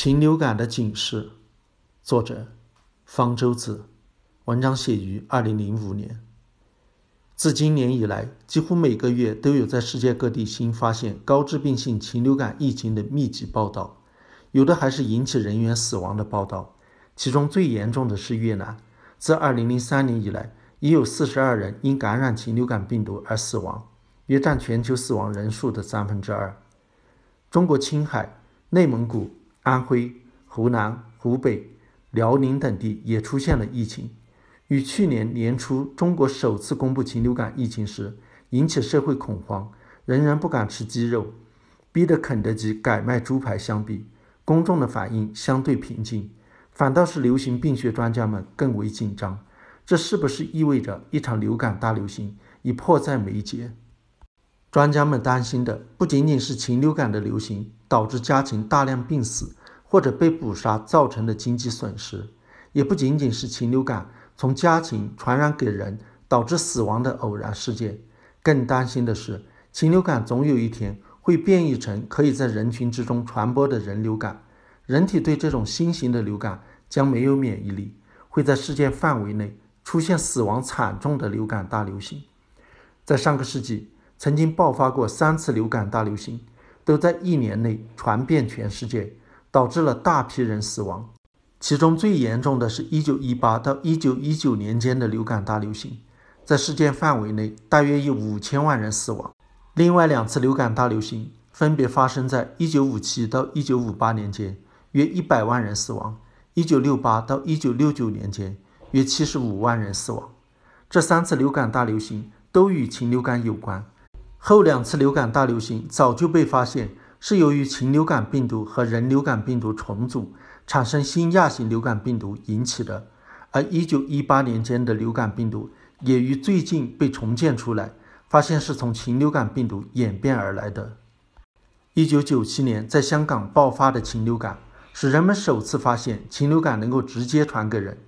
禽流感的警示，作者方舟子，文章写于二零零五年。自今年以来，几乎每个月都有在世界各地新发现高致病性禽流感疫情的密集报道，有的还是引起人员死亡的报道。其中最严重的是越南，自二零零三年以来，已有四十二人因感染禽流感病毒而死亡，约占全球死亡人数的三分之二。中国青海、内蒙古。安徽、湖南、湖北、辽宁等地也出现了疫情，与去年年初中国首次公布禽流感疫情时引起社会恐慌，人人不敢吃鸡肉，逼得肯德基改卖猪排相比，公众的反应相对平静，反倒是流行病学专家们更为紧张。这是不是意味着一场流感大流行已迫在眉睫？专家们担心的不仅仅是禽流感的流行导致家禽大量病死。或者被捕杀造成的经济损失，也不仅仅是禽流感从家禽传染给人导致死亡的偶然事件，更担心的是，禽流感总有一天会变异成可以在人群之中传播的人流感，人体对这种新型的流感将没有免疫力，会在世界范围内出现死亡惨重的流感大流行。在上个世纪，曾经爆发过三次流感大流行，都在一年内传遍全世界。导致了大批人死亡，其中最严重的是1918到1919年间的流感大流行，在世界范围内大约有五千万人死亡。另外两次流感大流行分别发生在1957到1958年间，约100万人死亡；1968到1969年间，约75万人死亡。这三次流感大流行都与禽流感有关，后两次流感大流行早就被发现。是由于禽流感病毒和人流感病毒重组，产生新亚型流感病毒引起的。而1918年间的流感病毒也于最近被重建出来，发现是从禽流感病毒演变而来的。1997年在香港爆发的禽流感，使人们首次发现禽流感能够直接传给人。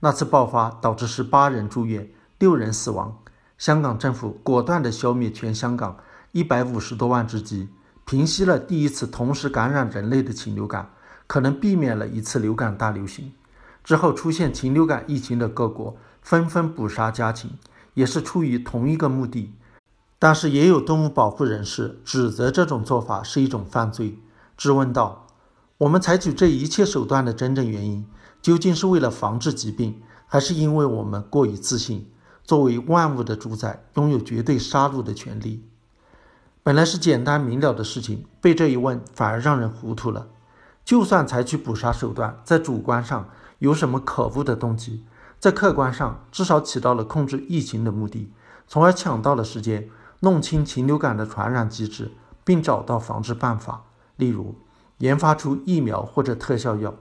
那次爆发导致18人住院，六人死亡。香港政府果断地消灭全香港150多万只鸡。平息了第一次同时感染人类的禽流感，可能避免了一次流感大流行。之后出现禽流感疫情的各国纷纷捕杀家禽，也是出于同一个目的。但是也有动物保护人士指责这种做法是一种犯罪，质问道：“我们采取这一切手段的真正原因，究竟是为了防治疾病，还是因为我们过于自信，作为万物的主宰，拥有绝对杀戮的权利？”本来是简单明了的事情，被这一问反而让人糊涂了。就算采取捕杀手段，在主观上有什么可恶的动机，在客观上至少起到了控制疫情的目的，从而抢到了时间，弄清禽流感的传染机制，并找到防治办法，例如研发出疫苗或者特效药。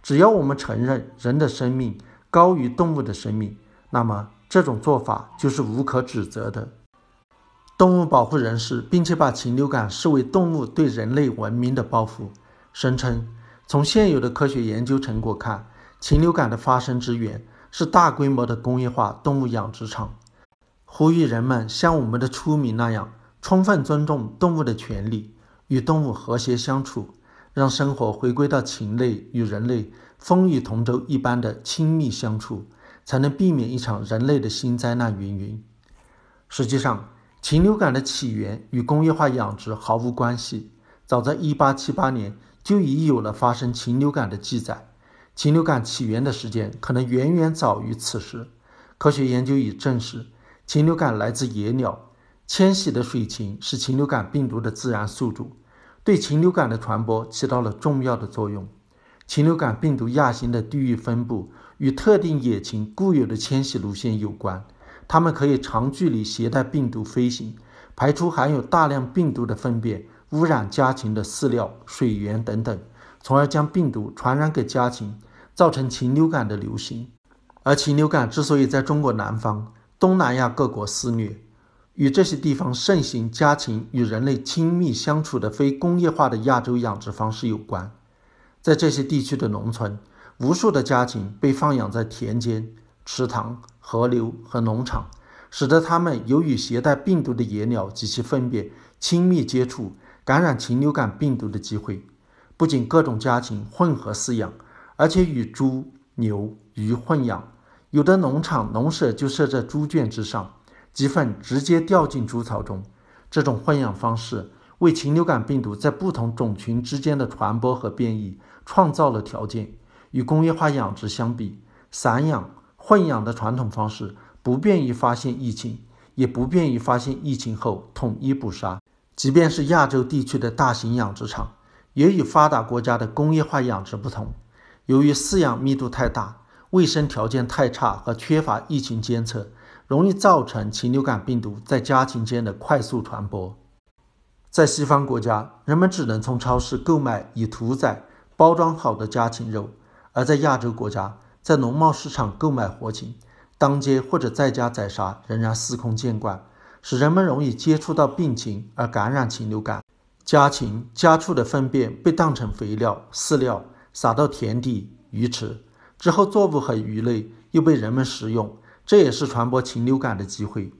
只要我们承认人的生命高于动物的生命，那么这种做法就是无可指责的。动物保护人士，并且把禽流感视为动物对人类文明的报复，声称从现有的科学研究成果看，禽流感的发生之源是大规模的工业化动物养殖场，呼吁人们像我们的出民那样，充分尊重动物的权利，与动物和谐相处，让生活回归到禽类与人类风雨同舟一般的亲密相处，才能避免一场人类的新灾难云云。实际上，禽流感的起源与工业化养殖毫无关系。早在1878年就已有了发生禽流感的记载，禽流感起源的时间可能远远早于此时。科学研究已证实，禽流感来自野鸟，迁徙的水禽是禽流感病毒的自然宿主，对禽流感的传播起到了重要的作用。禽流感病毒亚型的地域分布与特定野禽固有的迁徙路线有关。它们可以长距离携带病毒飞行，排出含有大量病毒的粪便，污染家禽的饲料、水源等等，从而将病毒传染给家禽，造成禽流感的流行。而禽流感之所以在中国南方、东南亚各国肆虐，与这些地方盛行家禽与人类亲密相处的非工业化的亚洲养殖方式有关。在这些地区的农村，无数的家禽被放养在田间。池塘、河流和农场，使得它们由于携带病毒的野鸟及其粪便亲密接触，感染禽流感病毒的机会。不仅各种家禽混合饲养，而且与猪、牛、鱼混养。有的农场农舍就设在猪圈之上，鸡粪直接掉进猪槽中。这种混养方式为禽流感病毒在不同种群之间的传播和变异创造了条件。与工业化养殖相比，散养混养的传统方式不便于发现疫情，也不便于发现疫情后统一捕杀。即便是亚洲地区的大型养殖场，也与发达国家的工业化养殖不同。由于饲养密度太大，卫生条件太差和缺乏疫情监测，容易造成禽流感病毒在家禽间的快速传播。在西方国家，人们只能从超市购买已屠宰、包装好的家禽肉；而在亚洲国家，在农贸市场购买活禽，当街或者在家宰杀仍然司空见惯。使人们容易接触到病禽而感染禽流感。家禽、家畜的粪便被当成肥料、饲料撒到田地、鱼池之后，作物和鱼类又被人们食用，这也是传播禽流感的机会。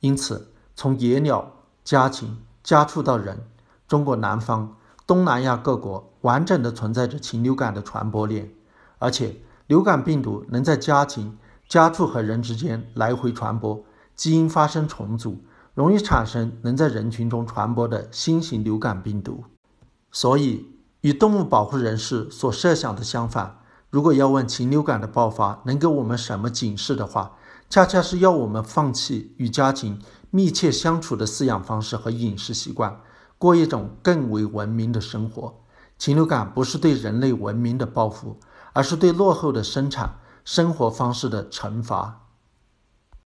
因此，从野鸟、家禽、家畜到人，中国南方、东南亚各国完整的存在着禽流感的传播链，而且流感病毒能在家禽、家畜和人之间来回传播，基因发生重组。容易产生能在人群中传播的新型流感病毒，所以与动物保护人士所设想的相反。如果要问禽流感的爆发能给我们什么警示的话，恰恰是要我们放弃与家禽密切相处的饲养方式和饮食习惯，过一种更为文明的生活。禽流感不是对人类文明的报复，而是对落后的生产生活方式的惩罚。